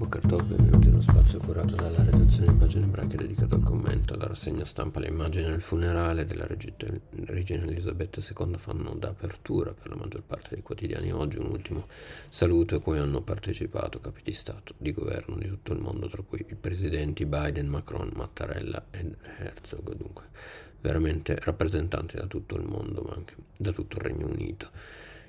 Bokertov, benvenuti in uno spazio curato dalla redazione di pagine ebraiche dedicato al commento. La rassegna stampa le immagini del funerale della regina Elisabetta II fanno da apertura per la maggior parte dei quotidiani oggi un ultimo saluto a cui hanno partecipato capi di Stato, di governo di tutto il mondo, tra cui i presidenti Biden, Macron, Mattarella ed Herzog, dunque veramente rappresentanti da tutto il mondo, ma anche da tutto il Regno Unito.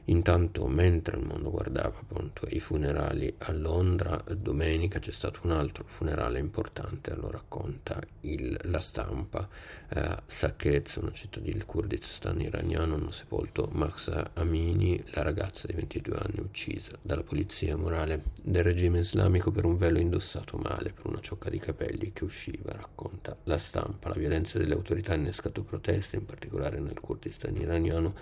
Intanto, mentre il mondo guardava appunto i funerali a Londra, domenica c'è stato un altro funerale importante, lo racconta il, la stampa. Eh, Saqqez, una città del Kurdistan iraniano, hanno sepolto Mahsa Amini, la ragazza di 22 anni uccisa dalla polizia morale del regime islamico per un velo indossato male, per una ciocca di capelli che usciva, racconta la stampa. La violenza delle autorità ha innescato proteste, in particolare nel Kurdistan iraniano,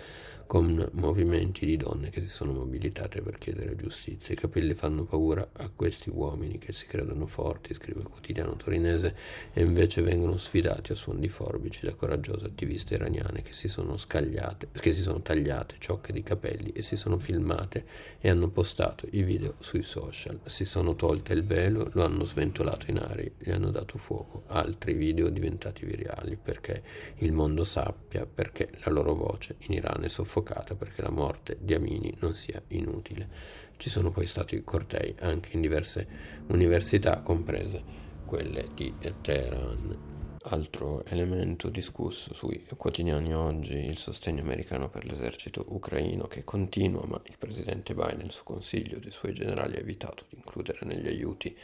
con movimenti di donne che si sono mobilitate per chiedere giustizia. I capelli fanno paura a questi uomini che si credono forti, scrive il quotidiano torinese, e invece vengono sfidati a suon di forbici da coraggiose attiviste iraniane che si sono scagliate, che si sono tagliate ciocche di capelli e si sono filmate e hanno postato i video sui social. Si sono tolte il velo, lo hanno sventolato in aria, gli hanno dato fuoco. Altri video diventati virali perché il mondo sappia perché la loro voce in Iran è soffocata perché la morte di Amini non sia inutile. Ci sono poi stati cortei anche in diverse università, comprese quelle di Teheran. Altro elemento discusso sui quotidiani oggi, il sostegno americano per l'esercito ucraino che continua, ma il presidente Biden su consiglio dei suoi generali ha evitato di includere negli aiuti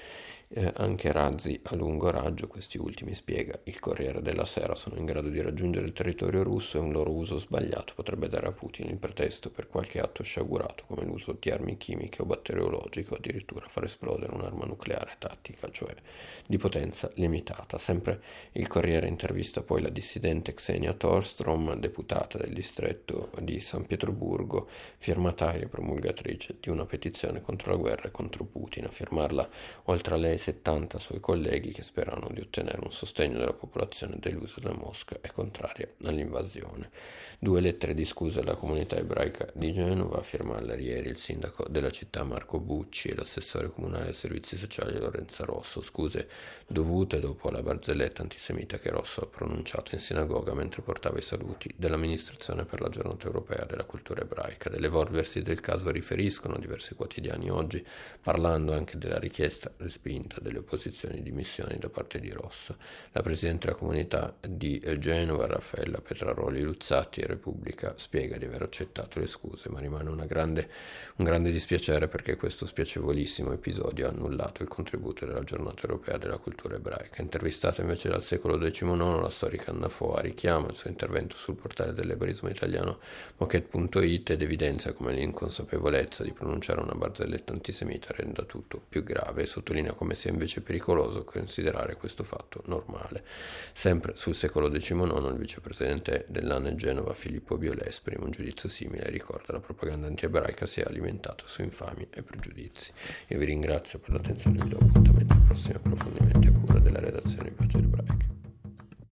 eh, anche razzi a lungo raggio, questi ultimi, spiega il Corriere della Sera, sono in grado di raggiungere il territorio russo e un loro uso sbagliato potrebbe dare a Putin il pretesto per qualche atto sciagurato come l'uso di armi chimiche o batteriologiche o addirittura far esplodere un'arma nucleare tattica, cioè di potenza limitata. Sempre il Corriere intervista poi la dissidente Xenia Torstrom, deputata del distretto di San Pietroburgo, firmataria e promulgatrice di una petizione contro la guerra e contro Putin. A firmarla, oltre a lei, ai 70 suoi colleghi che sperano di ottenere un sostegno della popolazione delusa da Mosca e contraria all'invasione. Due lettere di scusa alla comunità ebraica di Genova, a firmarle ieri il sindaco della città Marco Bucci e l'assessore comunale ai servizi sociali Lorenza Rosso, scuse dovute dopo la barzelletta antisemita che Rosso ha pronunciato in sinagoga mentre portava i saluti dell'amministrazione per la giornata europea della cultura ebraica. Dell'evolversi del caso riferiscono diversi quotidiani oggi, parlando anche della richiesta respinta convinta delle opposizioni di missioni da parte di Rosso. La Presidente della Comunità di Genova, Raffaella Petraroli Luzzatti, Repubblica, spiega di aver accettato le scuse, ma rimane grande, un grande dispiacere perché questo spiacevolissimo episodio ha annullato il contributo della giornata europea della cultura ebraica. Intervistata invece dal secolo XIX, la storica Anna Foa richiama il suo intervento sul portale dell'ebrismo italiano moquette.it ed evidenzia come l'inconsapevolezza di pronunciare una barzelletta antisemita renda tutto più grave e sottolinea come sia invece pericoloso considerare questo fatto normale. Sempre sul secolo XIX il vicepresidente dell'ANE Genova Filippo Biolè esprime un giudizio simile e ricorda la propaganda anti-ebraica si è alimentata su infami e pregiudizi. Io vi ringrazio per l'attenzione e vi do appuntamento ai prossimi approfondimenti a cura della redazione di Pagine Ebraiche.